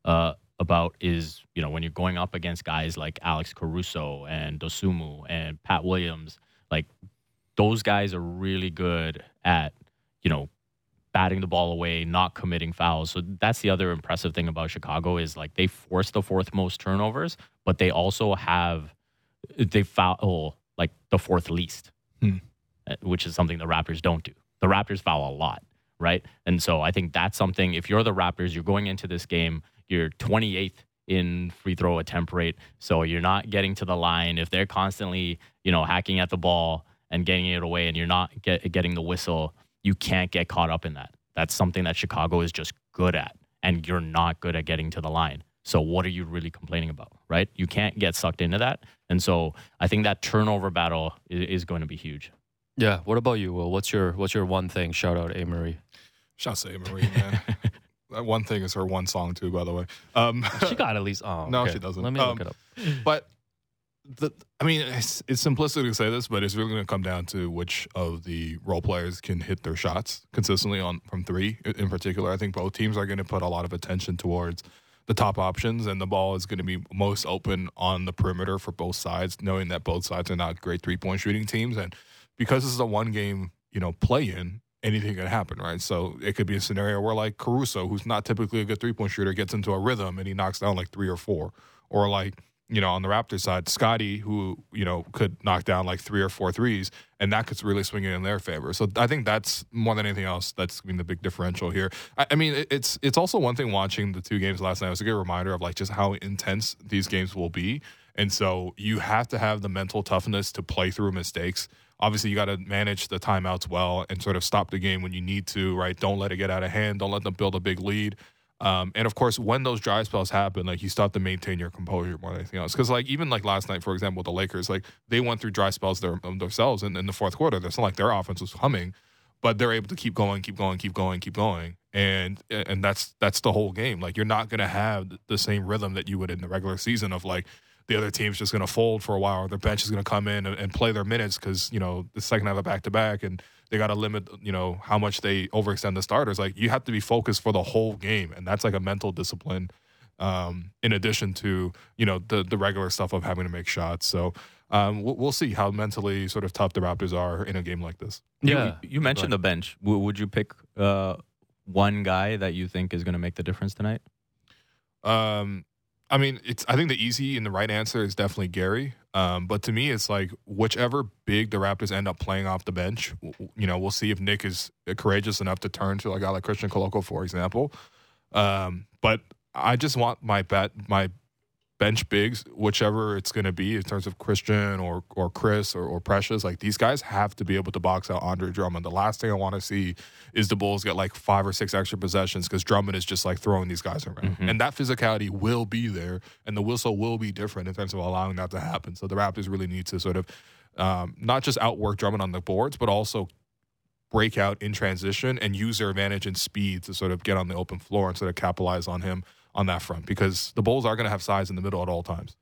uh, about is, you know, when you're going up against guys like Alex Caruso and Dosunmu and Pat Williams, like those guys are really good at, you know, batting the ball away, not committing fouls. So that's the other impressive thing about Chicago is like they force the fourth most turnovers, but they also have they foul like the fourth least, Hmm. uh, which is something the Raptors don't do. The Raptors foul a lot, right? And so I think that's something. If you're the Raptors, you're going into this game, you're 28th in free throw attempt rate, so you're not getting to the line. If they're constantly, you know, hacking at the ball and getting it away, and you're not get, getting the whistle, you can't get caught up in that. That's something that Chicago is just good at, and you're not good at getting to the line. So what are you really complaining about, right? You can't get sucked into that. And so I think that turnover battle is, is going to be huge. Yeah. What about you, Will? What's your what's your one thing? Shout out A Marie. Shout out to Marie, man. that one thing is her one song too, by the way. Um, She got at least. Oh, No, okay. she doesn't. Let me Um, look it up. but the, I mean, it's, it's simplistic to say this, but it's really going to come down to which of the role players can hit their shots consistently on from three. In in particular, I think both teams are going to put a lot of attention towards the top options, and the ball is going to be most open on the perimeter for both sides, knowing that both sides are not great three point shooting teams, and because this is a one game, you know, play in. Anything can happen, right? So it could be a scenario where, like Caruso, who's not typically a good three point shooter, gets into a rhythm and he knocks down like three or four, or like you know, on the Raptors side, Scotty, who, you know, could knock down like three or four threes, and that could really swing it in their favor. So I think that's more than anything else that's been the big differential here. I, I mean, it- it's it's also one thing watching the two games last night. It was a good reminder of like just how intense these games will be. And so you have to have the mental toughness to play through mistakes. Obviously, you got to manage the timeouts well and sort of stop the game when you need to, right? Don't let it get out of hand. Don't let them build a big lead. Um, and of course, when those dry spells happen, like you still have to maintain your composure more than anything else. Because like even like last night, for example, with the Lakers, like they went through dry spells their, themselves in, in the fourth quarter. It's not like their offense was humming, but they're able to keep going, keep going, keep going, keep going, and and that's that's the whole game. Like you're not gonna have the same rhythm that you would in the regular season of like the other team's just gonna fold for a while, or their bench is gonna come in and, and play their minutes because you know the second half of back to back and they got to limit, you know, how much they overextend the starters. Like you have to be focused for the whole game, and that's like a mental discipline. Um, in addition to you know the the regular stuff of having to make shots, so um, we'll, we'll see how mentally sort of tough the Raptors are in a game like this. You- Yeah. You, mentioned the bench. W- would you pick uh, one guy that you think is going to make the difference tonight? Um, I mean, it's. I think the easy and the right answer is definitely Gary. Um, but to me, it's like whichever big the Raptors end up playing off the bench. You know, we'll see if Nick is courageous enough to turn to a guy like Christian Koloko, for example. Um, but I just want my bet, my bench bigs, whichever it's going to be in terms of Christian or or Chris or, or Precious. Like these guys have to be able to box out Andre Drummond. The last thing I want to see is the Bulls get like five or six extra possessions because Drummond is just like throwing these guys around, Mhm. and that physicality will be there, and the whistle will be different in terms of allowing that to happen. So the Raptors really need to sort of um, not just outwork Drummond on the boards, but also break out in transition and use their advantage in speed to sort of get on the open floor and sort of capitalize on him on that front because the Bulls are going to have size in the middle at all times.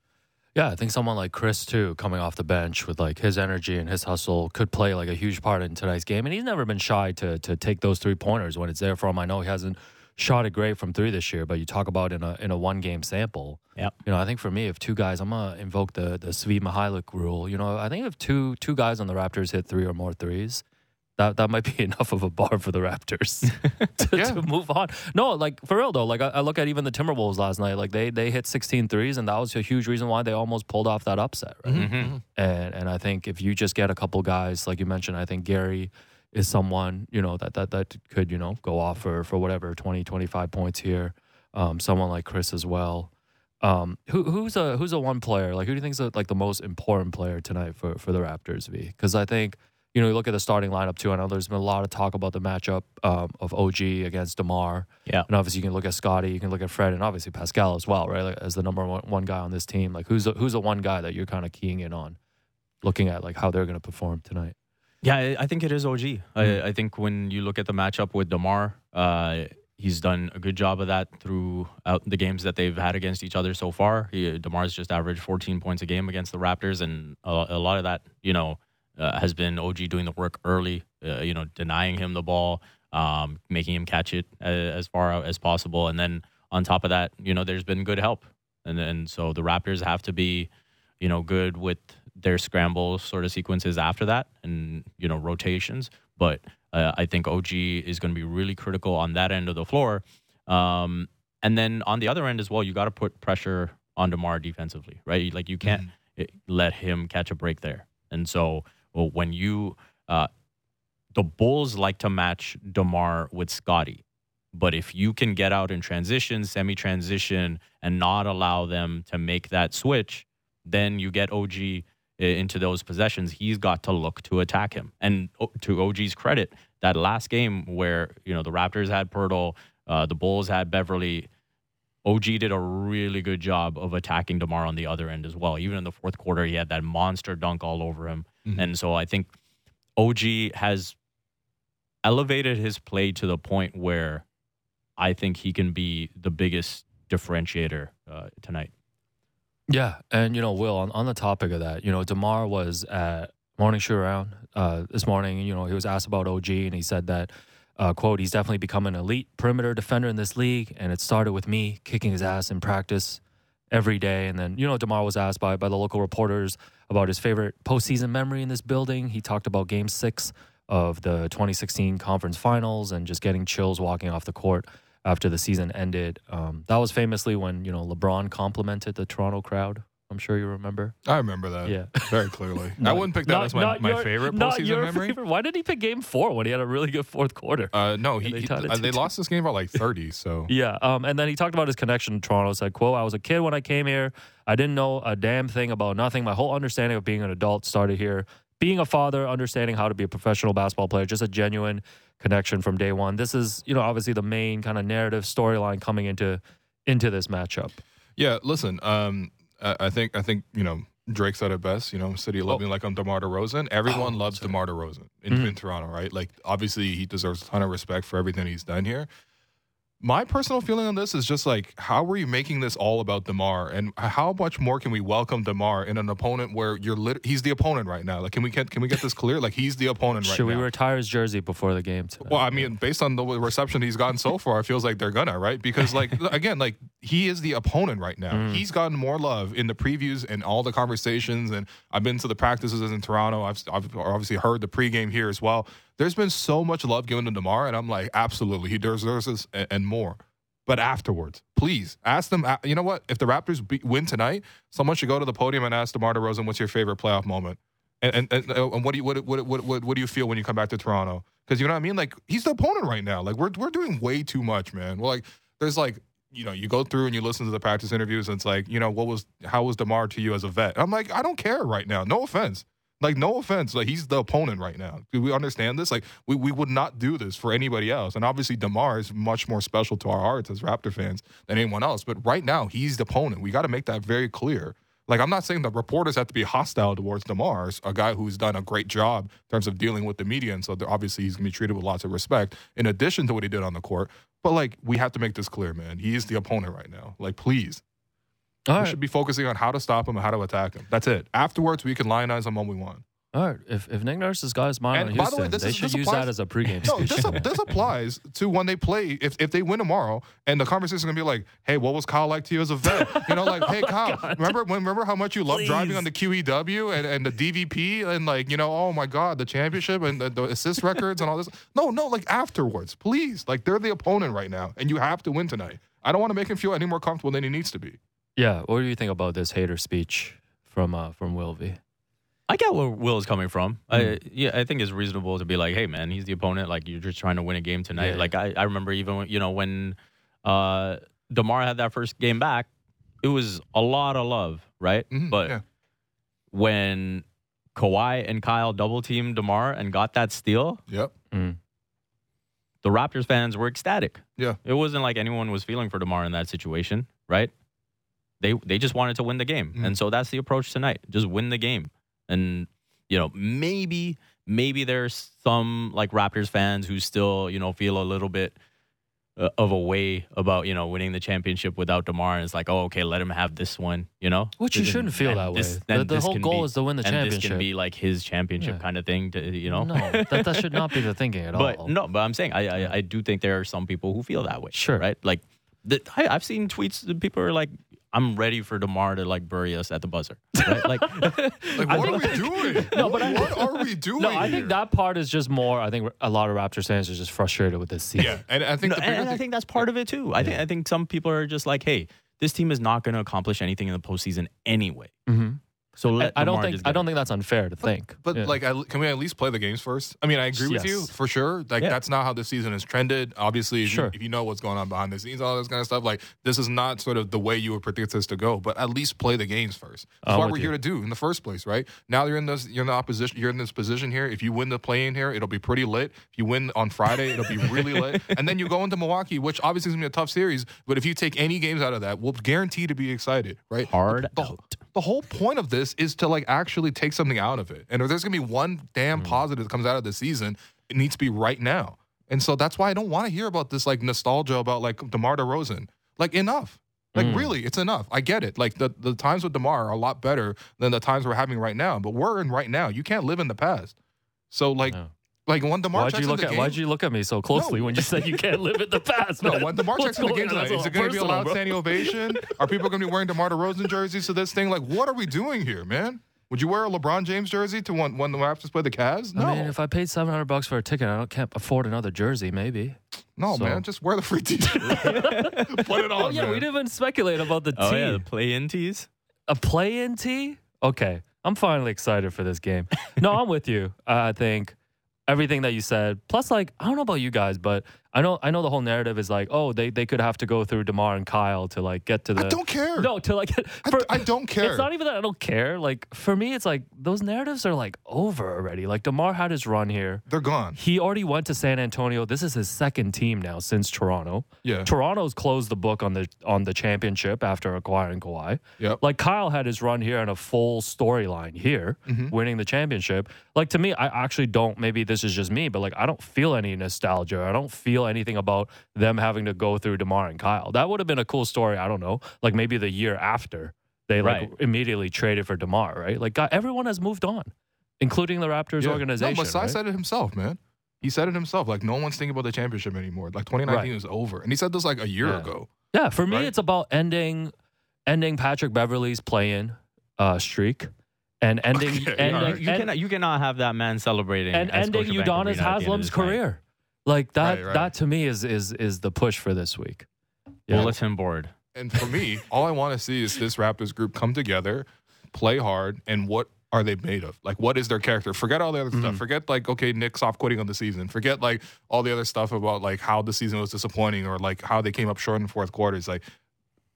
Yeah, I think someone like Chris too, coming off the bench with like his energy and his hustle, could play like a huge part in tonight's game. And he's never been shy to to take those three pointers when it's there for him. I know he hasn't shot it great from three this year, but you talk about in a in a one game sample. Yep. You know, I think for me, if two guys, I'm gonna invoke the the Svi Mykhailiuk rule. You know, I think if two two guys on the Raptors hit three or more threes, that that might be enough of a bar for the Raptors to, Yeah. to move on. No, like for real though. Like I, I look at even the Timberwolves last night. Like they they hit 16 threes, and that was a huge reason why they almost pulled off that upset. Right. Mm-hmm. And and I think if you just get a couple guys, like you mentioned, I think Gary is someone you know that that that could you know go off for for whatever 20 25 points here. Um, someone like Chris as well. Um, who who's a who's a one player like who do you think is like the most important player tonight for for the Raptors? V because I think you know you look at the starting lineup too. I know there's been a lot of talk about the matchup um, of OG against Demar. Yeah. And obviously, you can look at Scotty, you can look at Fred, and obviously Pascal as well, right? Like, as the number one, one guy on this team. Like, who's the, who's the one guy that you're kind of keying in on, looking at like how they're going to perform tonight? Yeah, I- think it is OG. I, I think when you look at the matchup with Demar, uh, he's done a good job of that throughout the games that they've had against each other so far. He, Demar's just averaged 14 points a game against the Raptors, and a, a lot of that, you know, uh, has been OG doing the work early. Uh, you know, denying him the ball, um, making him catch it uh, as far out as possible, and then on top of that, you know, there's been good help, and and so the Raptors have to be, you know, good with their scramble sort of sequences after that, and you know, rotations. But uh, I think OG is going to be really critical on that end of the floor. Um, and then on the other end as well, you got to put pressure on Demar defensively, right? Like you can't eh, let him catch a break there. And so well, when you, uh, the Bulls like to match Demar with Scotty. But if you can get out in transition, semi transition, and not allow them to make that switch, then you get OG into those possessions. He's got to look to attack him. And to OG's credit, that last game where you know the Raptors had Poeltl, uh, the Bulls had Beverley, OG did a really good job of attacking DeMar on the other end as well. Even in the fourth quarter, he had that monster dunk all over him. Mhm. And so I think OG has elevated his play to the point where I think he can be the biggest differentiator uh, tonight. Yeah, and you know, Will, on, on the topic of that, you know, Demar was at morning shoot around uh, this morning. You know, he was asked about OG, and he said that, uh, "quote He's definitely become an elite perimeter defender in this league, and it started with me kicking his ass in practice every day." And then, you know, Demar was asked by by the local reporters about his favorite postseason memory in this building. He talked about Game Six of the 2016 Conference Finals and just getting chills walking off the court after the season ended. Um, that was famously when you know LeBron complimented the Toronto crowd. I'm sure you remember. I remember that. Yeah. very clearly. I wouldn't pick that not- as my, not my your- favorite not postseason your memory. favorite. Why did he pick Game Four when he had a really good fourth quarter? Uh, no, he, they he- uh, they lost this game by like 30. So Yeah, um, and then he talked about his connection to Toronto. Said, "quote I was a kid when I came here. I didn't know a damn thing about nothing. My whole understanding of being an adult started here. Being a father, understanding how to be a professional basketball player, just a genuine connection from day one. This is, you know, obviously the main kind of narrative storyline coming into into this matchup. yeah, listen. Um, I, I think I think you know Drake said it best. You know, City love me like I'm Demar Derozan. Everyone Oh, loves sorry. Demar Derozan in, Mhm. in Toronto, right? Like obviously he deserves a ton of respect for everything he's done here. My personal feeling on this is just like, how are you making this all about Demar, and how much more can we welcome Demar in an opponent where you're lit- he's the opponent right now? Like, can we get can we get this clear? Like, he's the opponent right Should we now. retire his jersey before the game? Tonight? Well, I mean, based on the reception he's gotten so far, it feels like they're gonna, right? Because, like, again, like he is the opponent right now. Mm. He's gotten more love in the previews and all the conversations. And I've been to the practices in Toronto. I've, I've obviously heard the pregame here as well. There's been so much love given to Demar, and I'm like, absolutely, he deserves this and, and more. But afterwards, please ask them. You know what? If the Raptors be, win tonight, someone should go to the podium and ask DeMar DeRozan, "What's your favorite playoff moment?" And and, and, uh, what do you what, what what what what do you feel when you come back to Toronto? Because you know what I mean. Like he's the opponent right now. Like we're we're doing way too much, man. Well, like there's like you know you go through and you listen to the practice interviews, and it's like you know what was how was Demar to you as a vet? I'm like I don't care right now. No offense. Like no offense, like he's the opponent right now. Do we understand this? Like we, we would not do this for anybody else. And obviously Demar is much more special to our hearts as Raptor fans than anyone else. But right now he's the opponent. We got to make that very clear. Like I'm not saying the reporters have to be hostile towards Demar, a guy who's done a great job in terms of dealing with the media, and so obviously he's gonna be treated with lots of respect in addition to what he did on the court. But like we have to make this clear, man. He is the opponent right now. Like please, all we right, should be focusing on how to stop him and how to attack him. That's it. Afterwards, we can lionize him when we want. all right. If if Nick Nurse has got his mind And on by the Houston, way, they is- should use applies- that as a pregame No, speech. this, this applies to when they play. If, if they win tomorrow, and the conversation is gonna be like, "Hey, what was Kyle like to you as a vet?" You know, like, "Hey, oh, Kyle, remember when, remember how much you loved driving on the QEW and, and the DVP and like, you know, oh my God, the championship and the, the assist records and all this." No, no, like afterwards, please. Like they're the opponent right now, and you have to win tonight. I don't want to make him feel any more comfortable than he needs to be. Yeah. What do you think about this hater speech from uh, from Wilvey? I get where Will is coming from. I, yeah, I think it's reasonable to be like, hey, man, he's the opponent. Like, you're just trying to win a game tonight. Yeah. Like, I, I remember even, when, you know, when uh, DeMar had that first game back, it was a lot of love, right? Mhm, but yeah. when Kawhi and Kyle double teamed DeMar and got that steal, Yep. Mm. the Raptors fans were ecstatic. Yeah. It wasn't like anyone was feeling for DeMar in that situation, right? They they just wanted to win the game. Mhm. And so that's the approach tonight. Just win the game. And you know, maybe maybe there's some like Raptors fans who still, you know, feel a little bit uh, of a way about, you know, winning the championship without DeMar and it's like, "Oh, okay, let him have this one," you know? Which you shouldn't feel that this- way. The, the whole goal be- is to win the and championship. this can be like his championship Yeah. kind of thing, to, you know? No, that, that should not be the thinking at but all. no, but I'm saying I, I I do think there are some people who feel that way. Sure. right? Like the, I, I've seen tweets that people are like, "I'm ready for Demar to like bury us at the buzzer." Right? Like, Like, I what are we doing? No, but I- what are we doing? No, I here? think that part is just more. I think a lot of Raptors fans are just frustrated with this season. Yeah, and I think no, the and, bigger and I think that's part of it too. I think I think some people are just like, "Hey, this team is not going to accomplish anything in the postseason anyway." hmm So I, let I don't think just I don't think that's unfair to think. But Yeah. like, I, can we at least play the games first? I mean, I agree with you for sure. Like, Yeah. that's not how the season has trended. Obviously, if, Sure. you, if you know what's going on behind the scenes, all this kind of stuff, like this is not sort of the way you would predict this to go. But at least play the games first. That's I'm what we're you. here to do in the first place, right? Now you're in this, you're in the opposition, you're in this position here. If you win the play in here, it'll be pretty lit. If you win on Friday, it'll be really lit. And then you go into Milwaukee, which obviously is gonna be a tough series. But if you take any games out of that, we'll guarantee to be excited, right? Hard the, out. the whole point of this is to like actually take something out of it. And if there's gonna be one damn Mm. positive that comes out of the season, it needs to be right now. And so that's why I don't want to hear about this like nostalgia about like DeMar DeRozan. Like enough. Like Mm. really, it's enough. I get it. Like the, the times with DeMar are a lot better than the times we're having right now. But we're in right now. You can't live in the past. So like. Like when DeMar Why'd you look in at the Why'd you look at me so closely No. when you said you can't live in the past? No, man? when DeMar What's checks in the going game on? tonight, is it going to be a personal, loud bro. standing ovation? Are people going to be wearing DeMar DeRozan jerseys to this thing? Like, what are we doing here, man? Would you wear a LeBron James jersey to when, when the Raptors play the Cavs? No, I mean, if I paid seven hundred bucks for a ticket, I don't can't afford another jersey. Maybe. no, so- man, just wear the free T-shirt. Put it on. Oh yeah, man. we didn't even speculate about the Oh tee. yeah, the play-in tees. a play-in tee. Okay, I'm finally excited for this game. No, I'm with you. I think everything that you said. Plus, like, I don't know about you guys, but I know I know the whole narrative is like, oh, they they could have to go through Demar and Kyle to like get to the. I don't care. No, to like. I, for- I don't care. It's not even that I don't care. Like for me, it's like those narratives are like over already. Like Demar had his run here. They're gone. He already went to San Antonio. This is his second team now since Toronto. Yeah. Toronto's closed the book on the on the championship after acquiring Kawhi. Yep. Like Kyle had his run here and a full storyline here, Mm-hmm. winning the championship. Like to me, I actually don't. Maybe this is just me, but like I don't feel any nostalgia. I don't feel anything about them having to go through Demar and Kyle. That would have been a cool story. I don't know, like maybe the year after they like Right. immediately traded for Demar, right? Like God, everyone has moved on, including the Raptors Yeah. organization. No, Masai right? said it himself, man. He said it himself. Like no one's thinking about the championship anymore. Like 2019 Right. is over, and he said this like a year Yeah. ago. Yeah, for me, Right? it's about ending ending Patrick Beverley's play-in uh, streak and ending Okay, ending, all right. You and, cannot you cannot have that man celebrating and ending Scotiabank Udonis Arena at the end of Haslem's his night. career. Like that Right, right. that to me is is is the push for this week. Yeah. Bulletin board. And for me, all I want to see is this Raptors group come together, play hard, and what are they made of? Like, what is their character? Forget all the other Mm-hmm. stuff. Forget like, okay, Nick soft quitting on the season. Forget like all the other stuff about like how the season was disappointing or like how they came up short in fourth quarters. Like,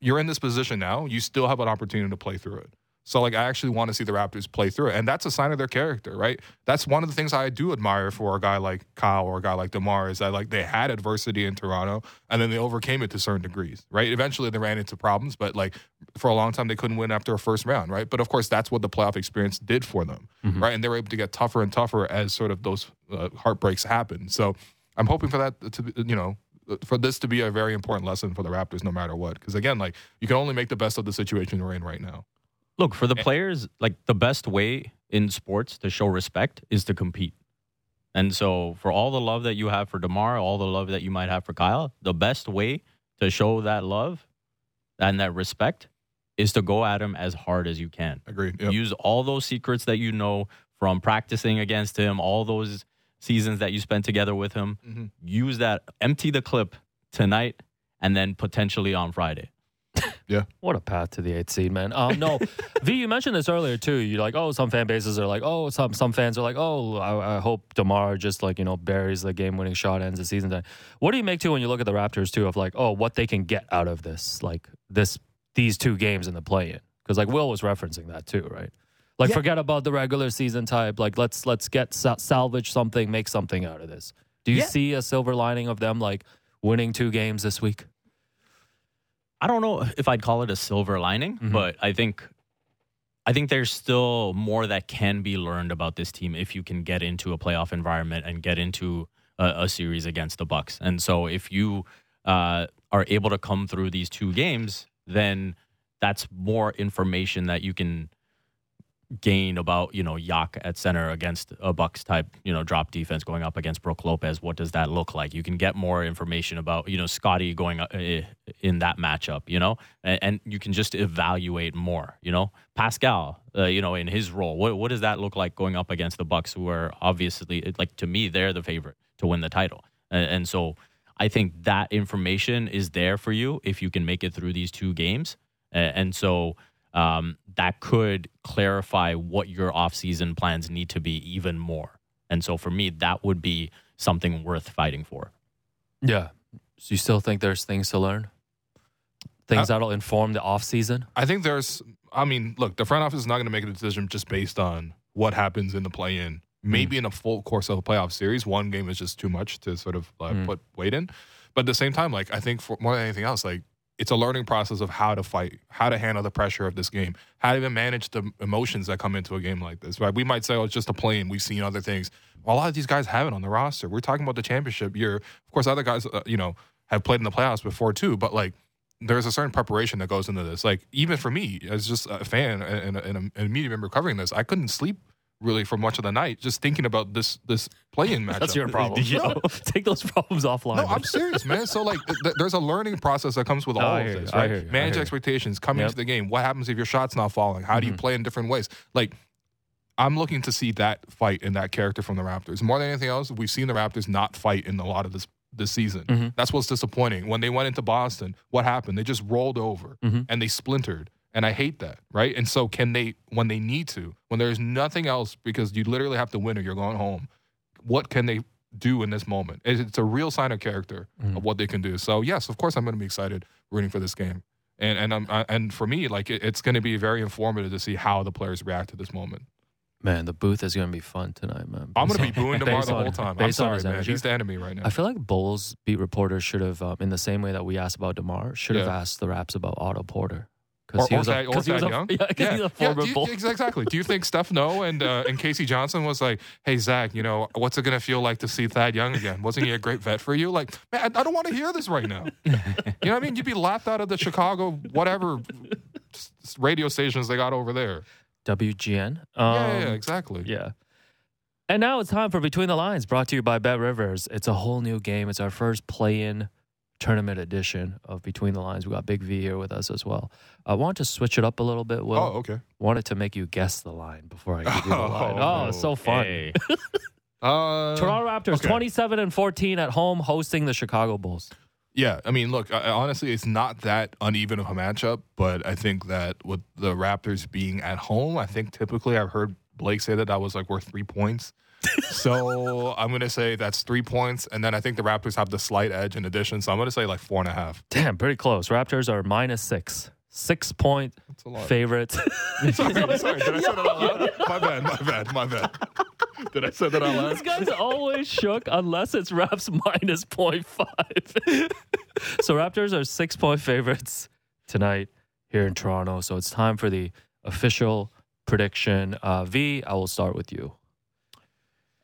you're in this position now. You still have an opportunity to play through it. So like, I actually want to see the Raptors play through it, and that's a sign of their character, right? That's one of the things I do admire for a guy like Kyle or a guy like Demar is that like they had adversity in Toronto, and then they overcame it to certain degrees, right? Eventually, they ran into problems, but like for a long time, they couldn't win after a first round, right? But of course, that's what the playoff experience did for them, right? And they were able to get tougher and tougher as sort of those uh, heartbreaks happen. So I'm hoping for that to be, you know. For this to be a very important lesson for the Raptors, no matter what, because again, like you can only make the best of the situation we're in right now. Look, for the players, like the best way in sports to show respect is to compete. And so, for all the love that you have for DeMar, all the love that you might have for Kyle, the best way to show that love and that respect is to go at him as hard as you can. Agreed. Yep. Use all those secrets that you know from practicing against him, all those seasons that you spent together with him. Mhm. Use that, empty the clip tonight, and then potentially on Friday. What a path to the eighth seed, man. Um, no, V, you mentioned this earlier too. You're like, oh, some fan bases are like, oh, some some fans are like, oh, I, I hope Demar just like you know buries the game-winning shot, ends the season. Time. What do you make too when you look at the Raptors too of like, oh, what they can get out of this, like this these two games in the play-in? Because like Will was referencing that too, right? Like, forget about the regular season type. Like, let's let's get salvage something, make something out of this. Do you Yeah. see a silver lining of them like winning two games this week? I don't know if I'd call it a silver lining, Mhm. but I think I think there's still more that can be learned about this team if you can get into a playoff environment and get into a, a series against the Bucks. And so if you uh, are able to come through these two games, then that's more information that you can gain about you know Yak at center against a Bucks type you know drop defense going up against Brook Lopez. What does that look like? You can get more information about you know Scotty going uh, in that matchup, you know, and, and you can just evaluate more. You know, Pascal, uh, you know, in his role, what what does that look like going up against the Bucks, who are obviously like to me they're the favorite to win the title, and, and so I think that information is there for you if you can make it through these two games, A- and so. Um, that could clarify what your offseason plans need to be even more. And so for me, that would be something worth fighting for. Yeah. So you still think there's things to learn? Things Uh, that'll inform the offseason? I think there's. I mean, look, the front office is not going to make a decision just based on what happens in the play-in. Maybe in a full course of a playoff series, one game is just too much to sort of uh, Mm. put weight in. But at the same time, like I think for more than anything else, like it's a learning process of how to fight, how to handle the pressure of this game, how to even manage the emotions that come into a game like this. Right? We might say, "Oh, it's just a play-in. We've seen other things." Well, a lot of these guys haven't on the roster. We're talking about the championship year. Of course, other guys, uh, you know, have played in the playoffs before too. But like there's a certain preparation that goes into this. Like even for me, as just a fan and, and, and a media member covering this, I couldn't sleep really for much of the night just thinking about this this play-in matchup. That's your problem. No, Take those problems offline. no, I'm serious, man. So like, th- th- there's a learning process that comes with No, all I of hear you. this, I right? hear you. I Manage hear expectations, come Yep. into the game. What happens if your shot's not falling? How do you Mhm. play in different ways? Like, I'm looking to see that fight and that character from the Raptors more than anything else. We've seen the Raptors not fight in a lot of this this season. Mhm. That's what's disappointing. When they went into Boston, what happened? They just rolled over Mhm. and they splintered. And I hate that, right? And so, can they, when they need to, when there's nothing else, because you literally have to win or you're going home, what can they do in this moment? It's a real sign of character Mhm. of what they can do. So, yes, of course, I'm going to be excited rooting for this game. And and I'm, I, and for me, like it, it's going to be very informative to see how the players react to this moment. Man, the booth is going to be fun tonight, man. I'm going to be booing Demar Based the whole time. I'm based on sorry, his man. energy. He's the enemy right now. I feel like Bulls beat reporters should have, um, in the same way that we asked about Demar, should have Yeah. asked the Raps about Otto Porter Or, because he or was a, Thad, or 'cause he was a- Young. yeah, 'cause a former do you- Bull. exactly. Do you think Steph No and uh, and K.C. Johnson was like, "Hey Zach, you know what's it gonna feel like to see Thad Young again? Wasn't he a great vet for you?" Like, man, I, I don't want to hear this right now. you know what I mean? You'd be laughed out of the Chicago whatever s- s- radio stations they got over there. WGN. yeah, yeah, yeah, Um, exactly. Yeah. And now it's time for Between the Lines, brought to you by BetRivers. It's a whole new game. It's our first play-in tournament edition of Between the Lines. We got Big V here with us as well. I want to switch it up a little bit. Will oh, okay. wanted to make you guess the line before I give you the line. Oh, Oh, it's so fun. Hey. Uh, Toronto Raptors, okay. 27 and 14 at home, hosting the Chicago Bulls. Yeah, I mean, look, I, honestly, it's not that uneven of a matchup, but I think that with the Raptors being at home, I think typically I've heard Blake say that that was like worth three points. so I'm going to say that's three points. And then I think the Raptors have the slight edge in addition. So I'm going to say like four and a half. Damn, pretty close. Raptors are minus six. Six point That's a lot. favorites. sorry, sorry. Did I say that out loud? My bad, my bad, my bad. Did I say that out loud? this guy's always shook unless it's Raps minus 0.5. so Raptors are six point favorites tonight here in Toronto. So it's time for the official prediction. Uh, v, I will start with you.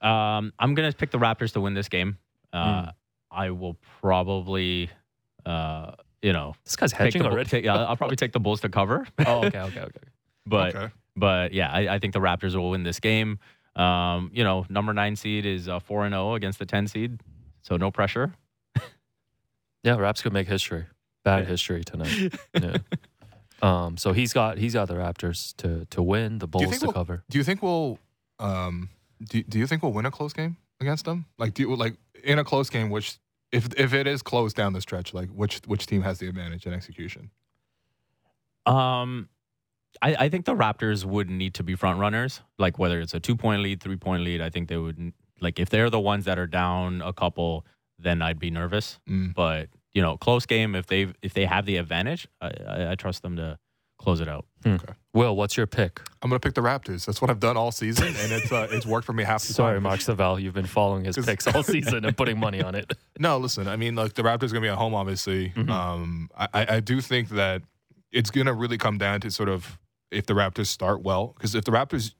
Um, I'm gonna pick the Raptors to win this game. Uh, Hmm. I will probably, uh, you know, This guy's take hedging the, Bull- already. take- yeah, I'll probably take the Bulls to cover. oh, okay, okay, okay. But okay. but yeah, I, I think the Raptors will win this game. Um, you know, number nine seed is uh, four and zero against the ten seed, so no pressure. Yeah, Raps could make history. Bad Yeah. history tonight. Yeah. Um, so he's got he's got the Raptors to to win, the you Bulls to we'll- cover. Do you think we'll, um, do, do you think we'll win a close game against them? Like, do you, like in a close game, which if if it is close down the stretch, like which which team has the advantage in execution? Um, I, I think the Raptors would need to be front runners. Like whether it's a two point lead, three point lead, I think they would like if they're the ones that are down a couple, then I'd be nervous. Mm. But you know, close game if they if they have the advantage, I, I, I trust them to close it out. Will, what's your pick? I'm gonna pick the Raptors. That's what I've done all season, and it's uh, it's worked for me half the time. Sorry, time. Mark Savell, you've been following his picks all season and putting money on it. No, listen. I mean, like the Raptors gonna be at home, obviously. Mhm. Um, I, I I do think that it's gonna really come down to sort of if the Raptors start well, because if the Raptors,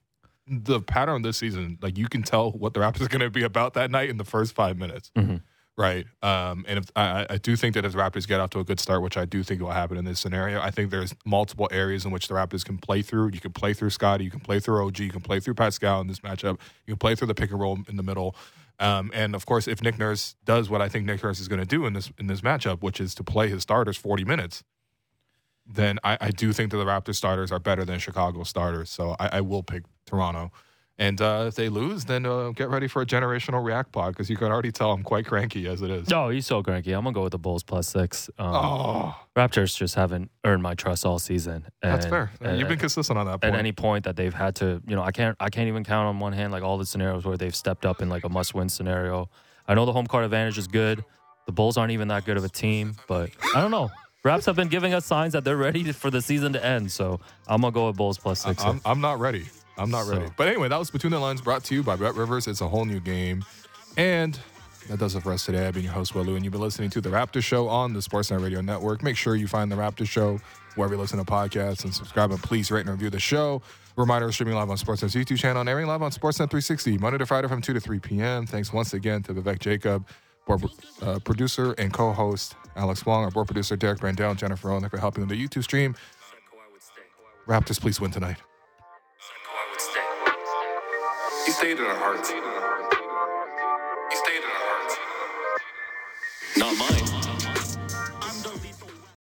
the pattern this season, like you can tell what the Raptors are gonna be about that night in the first five minutes, Mhm. right? Um, and if I, I- I do think that if the Raptors get off to a good start, which I do think will happen in this scenario, I think there's multiple areas in which the Raptors can play through. You can play through Scotty, you can play through OG, you can play through Pascal in this matchup, you can play through the pick and roll in the middle. Um, and of course, if Nick Nurse does what I think Nick Nurse is going to do in this in this matchup, which is to play his starters 40 minutes, then I, I do think that the Raptors starters are better than Chicago starters. So I, I will pick Toronto. And uh, if they lose, then uh, get ready for a generational react pod because you can already tell I'm quite cranky as it is. No, he's so cranky. I'm gonna go with the Bulls plus six. Um, Oh, Raptors just haven't earned my trust all season. that's fair. and- You've been consistent on that point. at any point that they've had to, you know, I can't I can't even count on one hand like all the scenarios where they've stepped up in like a must win scenario. I know the home court advantage is good. The Bulls aren't even that good of a team, but I don't know. Raps have been giving us signs that they're ready for the season to end. So I'm gonna go with Bulls plus six. I'm, I'm not ready. I'm not ready. But anyway, that was Between the Lines brought to you by BetRivers. It's a whole new game. And that does it for us today. I've been your host, Will Lou, and you've been listening to The Raptor Show on the Sportsnet Radio Network. Make sure you find The Raptor Show wherever you listen to podcasts and subscribe and please rate and review the show. Reminder, streaming live on Sportsnet's YouTube channel and airing live on Sportsnet 360, Monday to Friday from 2 to 3 p.m. Thanks once again to Vivek Jacob, uh, producer and co-host Alex Wong, our board producer Derek Brandell, Jennifer Owen for helping with the YouTube stream. Raptors, please win tonight. He stayed in our hearts. He stayed in our hearts. Not mine.